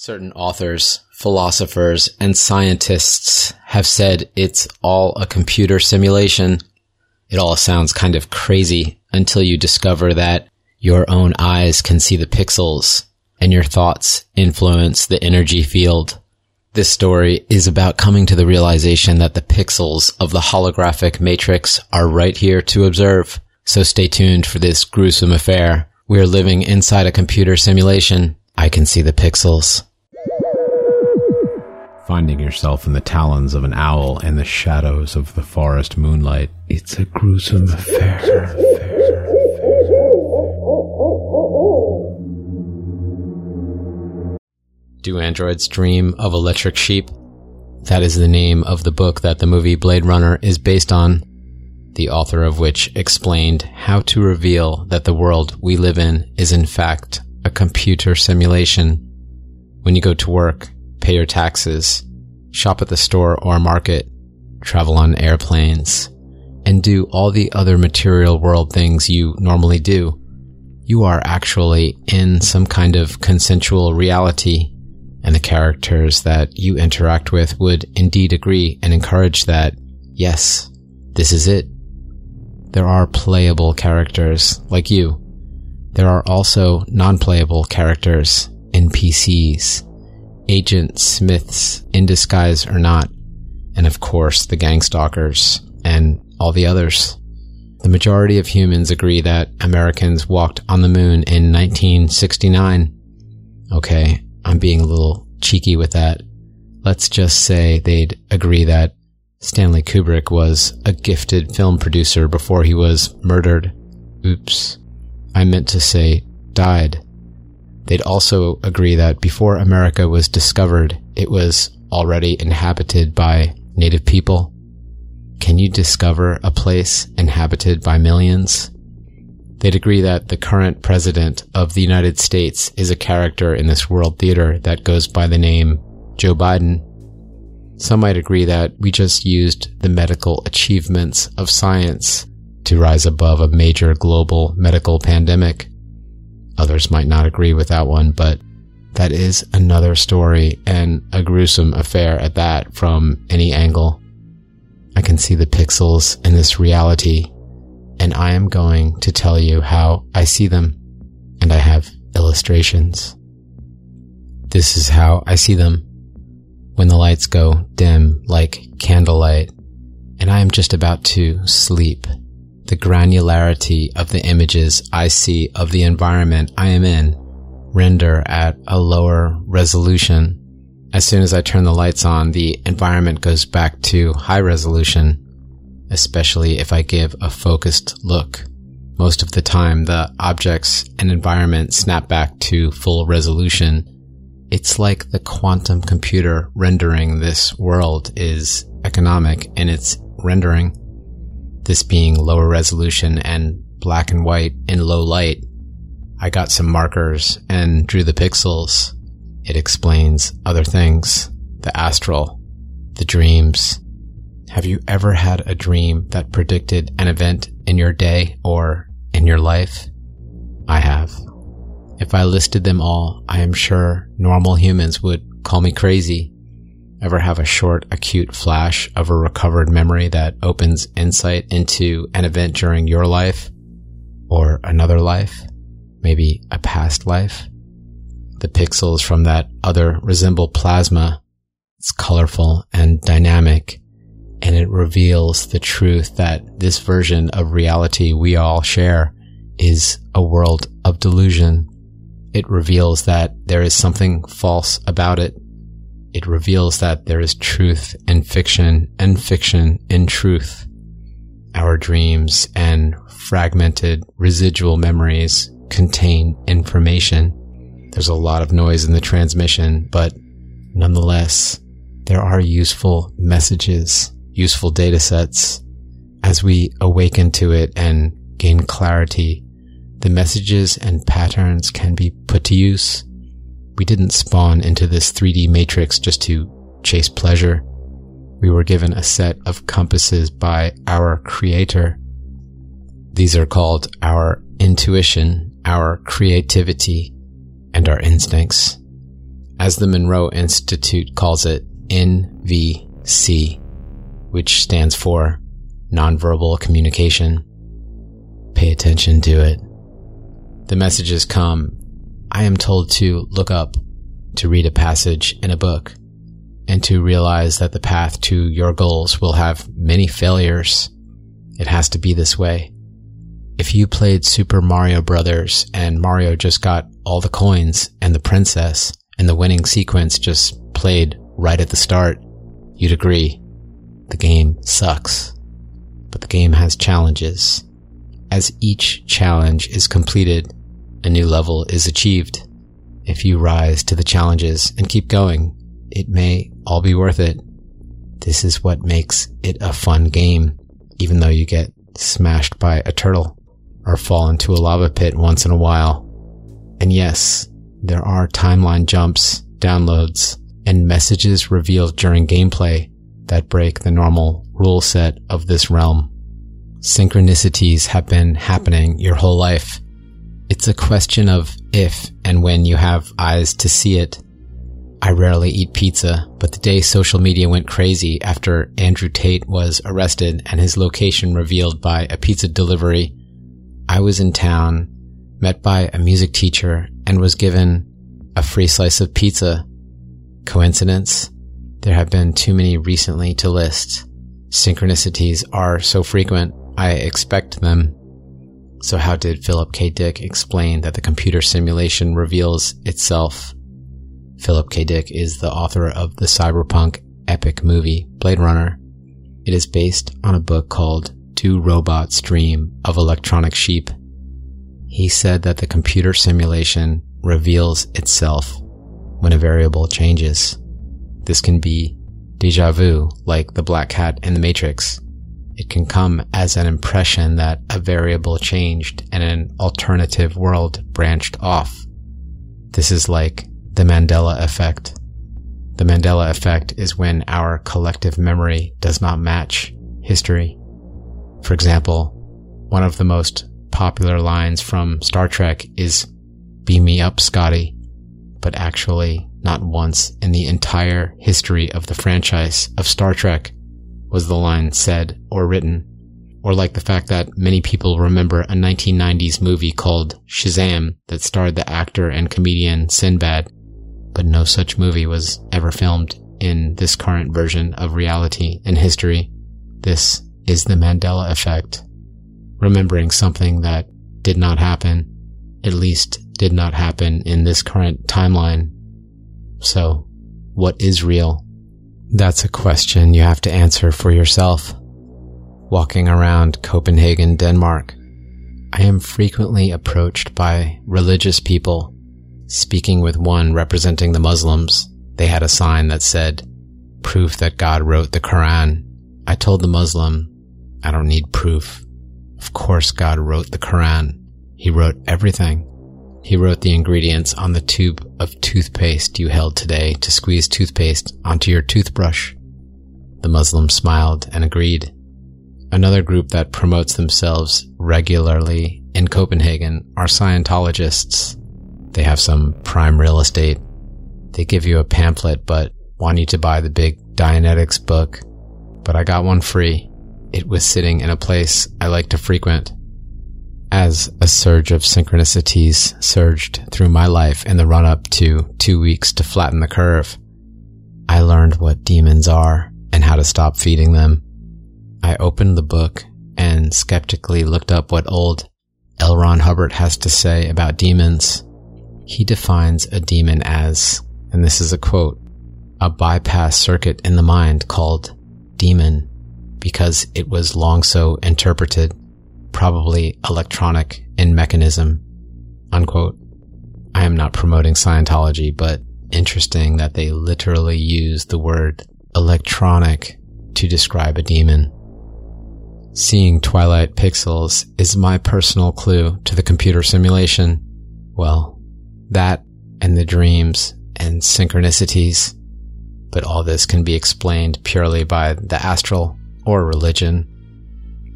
Certain authors, philosophers, and scientists have said it's all a computer simulation. It all sounds kind of crazy until you discover that your own eyes can see the pixels and your thoughts influence the energy field. This story is about coming to the realization that the pixels of the holographic matrix are right here to observe. So stay tuned for this gruesome affair. We are living inside a computer simulation. I can see the pixels. Finding yourself in the talons of an owl and the shadows of the forest moonlight. It's a gruesome affair. Do androids dream of electric sheep? That is the name of the book that the movie Blade Runner is based on, the author of which explained how to reveal that the world we live in is in fact a computer simulation. When you go to work, pay your taxes, shop at the store or market, travel on airplanes, and do all the other material world things you normally do, you are actually in some kind of consensual reality, and the characters that you interact with would indeed agree and encourage that, yes, this is it. There are playable characters like you. There are also non-playable characters, NPCs, agent Smiths in disguise or not, and of course the gang stalkers and all the others. The majority of humans agree that Americans walked on the moon in 1969. Okay, I'm being a little cheeky with that. Let's just say they'd agree that Stanley Kubrick was a gifted film producer before he was murdered. Oops. I meant to say died. They'd also agree that before America was discovered, it was already inhabited by native people. Can you discover a place inhabited by millions? They'd agree that the current president of the United States is a character in this world theater that goes by the name Joe Biden. Some might agree that we just used the medical achievements of science to rise above a major global medical pandemic. Others might not agree with that one, but that is another story and a gruesome affair at that from any angle. I can see the pixels in this reality, and I am going to tell you how I see them, and I have illustrations. This is how I see them. When the lights go dim like candlelight, and I am just about to sleep the granularity of the images I see of the environment I am in render at a lower resolution. As soon as I turn the lights on, the environment goes back to high resolution, especially if I give a focused look. Most of the time, the objects and environment snap back to full resolution. It's like the quantum computer rendering this world is economic in its rendering this being lower resolution and black and white in low light. I got some markers and drew the pixels. It explains other things, the astral, the dreams. Have you ever had a dream that predicted an event in your day or in your life? I have. If I listed them all, I am sure normal humans would call me crazy. Ever have a short, acute flash of a recovered memory that opens insight into an event during your life or another life? Maybe a past life? The pixels from that other resemble plasma. It's colorful and dynamic, and it reveals the truth that this version of reality we all share is a world of delusion. It reveals that there is something false about it it reveals that there is truth in fiction and fiction in truth. Our dreams and fragmented residual memories contain information. There's a lot of noise in the transmission, but nonetheless, there are useful messages, useful data sets. As we awaken to it and gain clarity, the messages and patterns can be put to use we didn't spawn into this 3D matrix just to chase pleasure. We were given a set of compasses by our creator. These are called our intuition, our creativity, and our instincts. as the Monroe Institute calls it, NVC, which stands for Nonverbal Communication. Pay attention to it. The messages come. I am told to look up, to read a passage in a book, and to realize that the path to your goals will have many failures. It has to be this way. If you played Super Mario Brothers and Mario just got all the coins and the princess and the winning sequence just played right at the start, you'd agree. The game sucks. But the game has challenges. As each challenge is completed, a new level is achieved. If you rise to the challenges and keep going, it may all be worth it. This is what makes it a fun game, even though you get smashed by a turtle or fall into a lava pit once in a while. And yes, there are timeline jumps, downloads, and messages revealed during gameplay that break the normal rule set of this realm. Synchronicities have been happening your whole life. It's a question of if and when you have eyes to see it. I rarely eat pizza, but the day social media went crazy after Andrew Tate was arrested and his location revealed by a pizza delivery I was in town, met by a music teacher, and was given a free slice of pizza. Coincidence? There have been too many recently to list. Synchronicities are so frequent, I expect them. So how did Philip K. Dick explain that the computer simulation reveals itself? Philip K. Dick is the author of the cyberpunk epic movie Blade Runner. It is based on a book called Do Robots Dream of Electronic Sheep. He said that the computer simulation reveals itself when a variable changes. This can be deja vu, like the black cat in the Matrix. It can come as an impression that a variable changed and an alternative world branched off. This is like the Mandela effect. The Mandela effect is when our collective memory does not match history. For example, one of the most popular lines from Star Trek is Beam me up, Scotty, but actually not once in the entire history of the franchise of Star Trek was the line said or written. Or like the fact that many people remember a 1990s movie called Shazam that starred the actor and comedian Sinbad, but no such movie was ever filmed in this current version of reality and history. This is the Mandela effect. Remembering something that did not happen, at least did not happen in this current timeline. So, what is real? That's a question you have to answer for yourself. Walking around Copenhagen, Denmark, I am frequently approached by religious people. Speaking with one representing the Muslims, they had a sign that said, proof that God wrote the Quran. I told the Muslim, I don't need proof. Of course God wrote the Quran. He wrote everything. He wrote the ingredients on the tube of toothpaste you held today to squeeze toothpaste onto your toothbrush. The Muslim smiled and agreed. Another group that promotes themselves regularly in Copenhagen are Scientologists. They have some prime real estate. They give you a pamphlet but want you to buy the big Dianetics book. But I got one free. It was sitting in a place I like to frequent. As a surge of synchronicities surged through my life in the run up to two weeks to flatten the curve, I learned what demons are and how to stop feeding them. I opened the book and skeptically looked up what old L. Ron Hubbard has to say about demons. He defines a demon as, and this is a quote, a bypass circuit in the mind called demon because it was long so interpreted, probably electronic in mechanism, unquote. I am not promoting Scientology, but interesting that they literally use the word electronic to describe a demon. Seeing Twilight Pixels is my personal clue to the computer simulation. Well, that and the dreams and synchronicities. But all this can be explained purely by the astral or religion.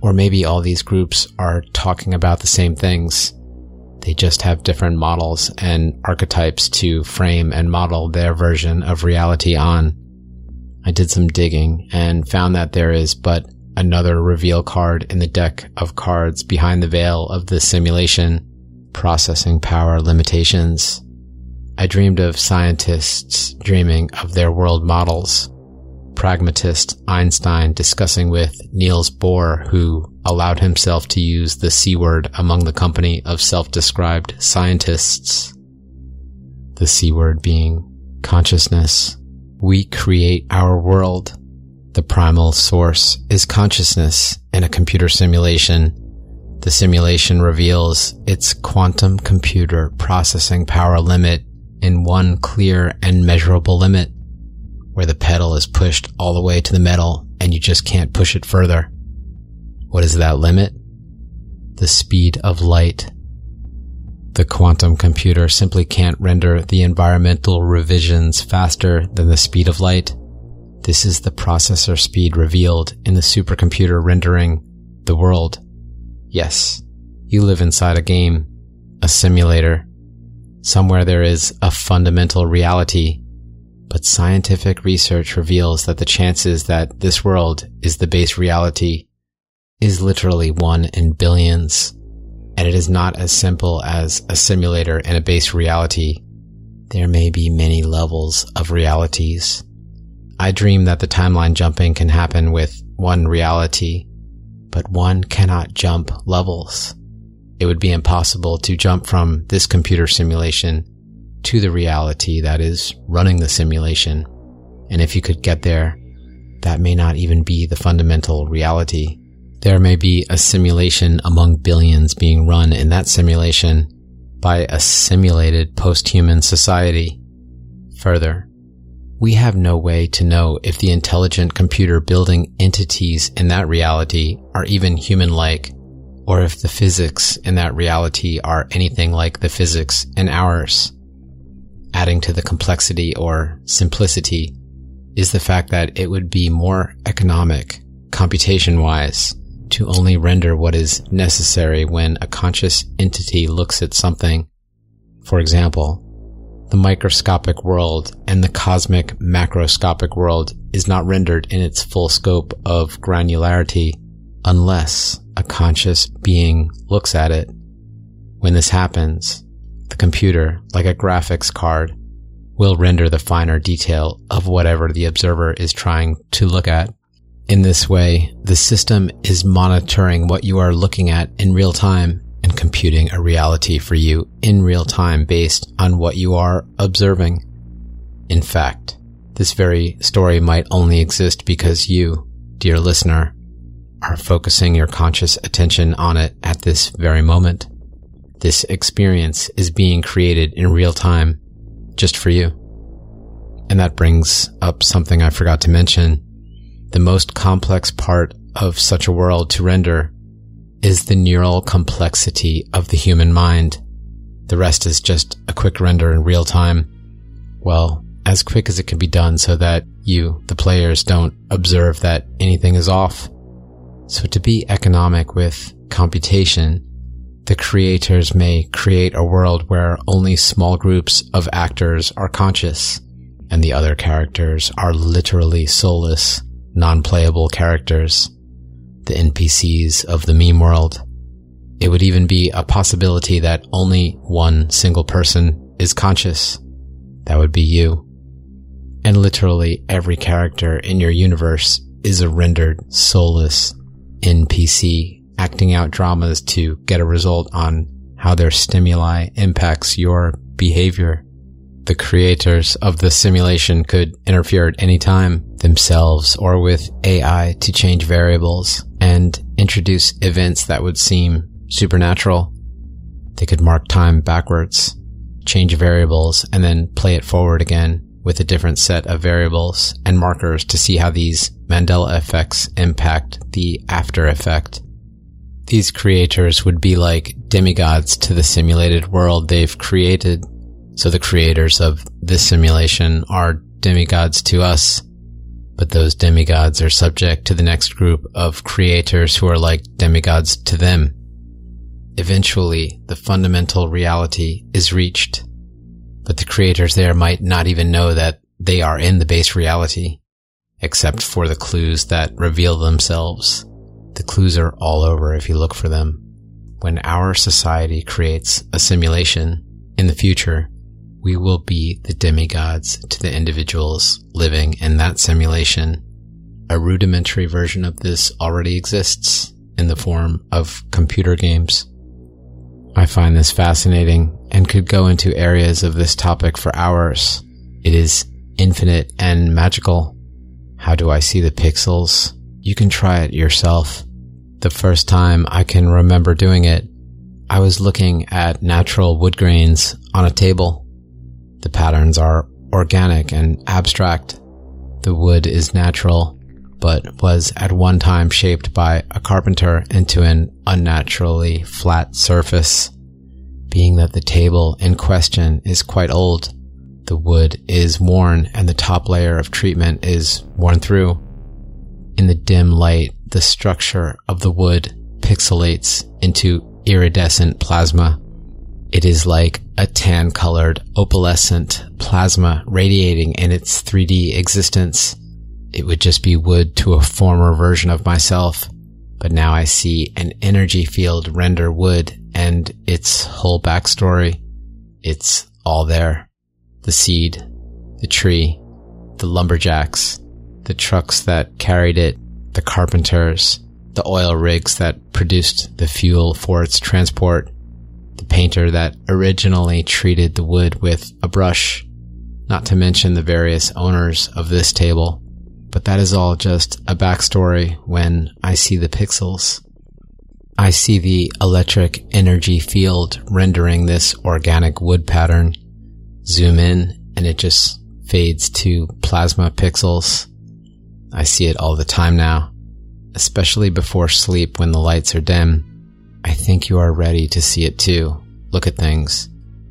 Or maybe all these groups are talking about the same things. They just have different models and archetypes to frame and model their version of reality on. I did some digging and found that there is but another reveal card in the deck of cards behind the veil of the simulation, processing power limitations. I dreamed of scientists dreaming of their world models. Pragmatist Einstein discussing with Niels Bohr, who allowed himself to use the C word among the company of self-described scientists. The C word being consciousness. We create our world. The primal source is consciousness in a computer simulation. The simulation reveals its quantum computer processing power limit in one clear and measurable limit, where the pedal is pushed all the way to the metal and you just can't push it further. What is that limit? The speed of light. The quantum computer simply can't render the environmental revisions faster than the speed of light. This is the processor speed revealed in the supercomputer rendering the world. Yes, you live inside a game, a simulator, Somewhere there is a fundamental reality, but scientific research reveals that the chances that this world is the base reality is literally one in billions. And it is not as simple as a simulator and a base reality. There may be many levels of realities. I dream that the timeline jumping can happen with one reality, but one cannot jump levels it would be impossible to jump from this computer simulation to the reality that is running the simulation. And if you could get there, that may not even be the fundamental reality. There may be a simulation among billions being run in that simulation by a simulated post-human society. Further, we have no way to know if the intelligent computer building entities in that reality are even human-like or if the physics in that reality are anything like the physics in ours. Adding to the complexity or simplicity is the fact that it would be more economic, computation wise, to only render what is necessary when a conscious entity looks at something. For example, the microscopic world and the cosmic macroscopic world is not rendered in its full scope of granularity unless a conscious being looks at it. When this happens, the computer, like a graphics card, will render the finer detail of whatever the observer is trying to look at. In this way, the system is monitoring what you are looking at in real time and computing a reality for you in real time based on what you are observing. In fact, this very story might only exist because you, dear listener, are focusing your conscious attention on it at this very moment. This experience is being created in real time just for you. And that brings up something I forgot to mention. The most complex part of such a world to render is the neural complexity of the human mind. The rest is just a quick render in real time. Well, as quick as it can be done so that you, the players, don't observe that anything is off. So to be economic with computation, the creators may create a world where only small groups of actors are conscious and the other characters are literally soulless, non-playable characters, the NPCs of the meme world. It would even be a possibility that only one single person is conscious. That would be you. And literally every character in your universe is a rendered soulless NPC acting out dramas to get a result on how their stimuli impacts your behavior. The creators of the simulation could interfere at any time themselves or with AI to change variables and introduce events that would seem supernatural. They could mark time backwards, change variables, and then play it forward again with a different set of variables and markers to see how these Mandela effects impact the after effect. These creators would be like demigods to the simulated world they've created. So the creators of this simulation are demigods to us. But those demigods are subject to the next group of creators who are like demigods to them. eventually the fundamental reality is reached. But the creators there might not even know that they are in the base reality, except for the clues that reveal themselves. The clues are all over if you look for them. When our society creates a simulation in the future, we will be the demigods to the individuals living in that simulation. A rudimentary version of this already exists in the form of computer games. I find this fascinating and could go into areas of this topic for hours. It is infinite and magical. How do I see the pixels? You can try it yourself. The first time I can remember doing it, I was looking at natural wood grains on a table. The patterns are organic and abstract. The wood is natural but was at one time shaped by a carpenter into an unnaturally flat surface. Being that the table in question is quite old, the wood is worn and the top layer of treatment is worn through. In the dim light, the structure of the wood pixelates into iridescent plasma. It is like a tan colored opalescent plasma radiating in its 3D existence it would just be wood to a former version of myself. But now I see an energy field render wood and its whole backstory. It's all there. The seed, the tree, the lumberjacks, the trucks that carried it, the carpenters, the oil rigs that produced the fuel for its transport, the painter that originally treated the wood with a brush, not to mention the various owners of this table but that is all just a backstory when I see the pixels. I see the electric energy field rendering this organic wood pattern. Zoom in and it just fades to plasma pixels. I see it all the time now, especially before sleep when the lights are dim. I think you are ready to see it too. Look at things,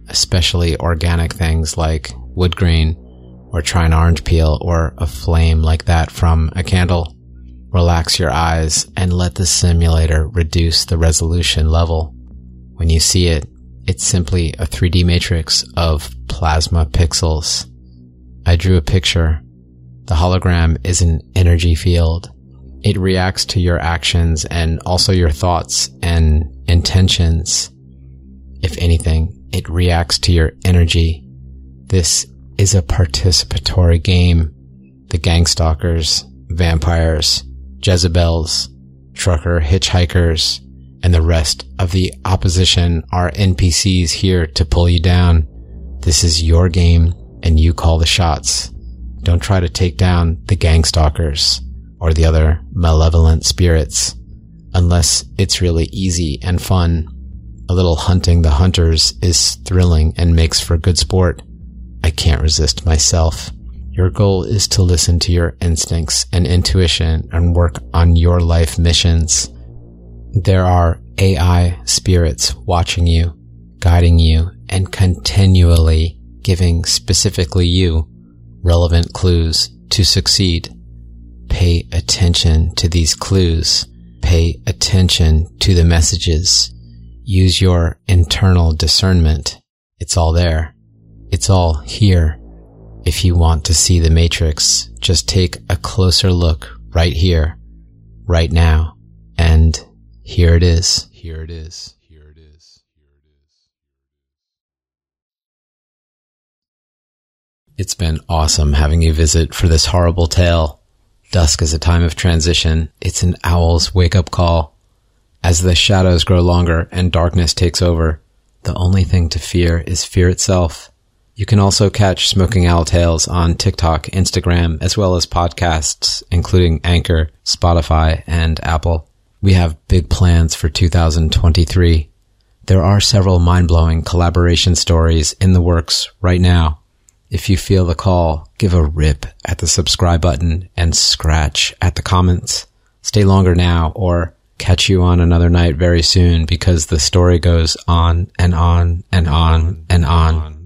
especially organic things like wood grain or try an orange peel or a flame like that from a candle. Relax your eyes and let the simulator reduce the resolution level. When you see it, it's simply a 3D matrix of plasma pixels. I drew a picture. The hologram is an energy field. It reacts to your actions and also your thoughts and intentions. If anything, it reacts to your energy. This is a participatory game. The gangstalkers, vampires, Jezebels, trucker hitchhikers, and the rest of the opposition are NPCs here to pull you down. This is your game and you call the shots. Don't try to take down the gangstalkers or the other malevolent spirits unless it's really easy and fun. A little hunting the hunters is thrilling and makes for good sport. I can't resist myself. Your goal is to listen to your instincts and intuition and work on your life missions. There are AI spirits watching you, guiding you, and continually giving specifically you relevant clues to succeed. Pay attention to these clues. Pay attention to the messages. Use your internal discernment. It's all there. It's all here. If you want to see the matrix, just take a closer look right here, right now. And here it is. Here it is. Here it is. Here it is. It's been awesome having you visit for this horrible tale. Dusk is a time of transition. It's an owl's wake up call. As the shadows grow longer and darkness takes over, the only thing to fear is fear itself. You can also catch Smoking Owl Tales on TikTok, Instagram, as well as podcasts, including Anchor, Spotify, and Apple. We have big plans for 2023. There are several mind-blowing collaboration stories in the works right now. If you feel the call, give a rip at the subscribe button and scratch at the comments. Stay longer now or catch you on another night very soon because the story goes on and on and on and on.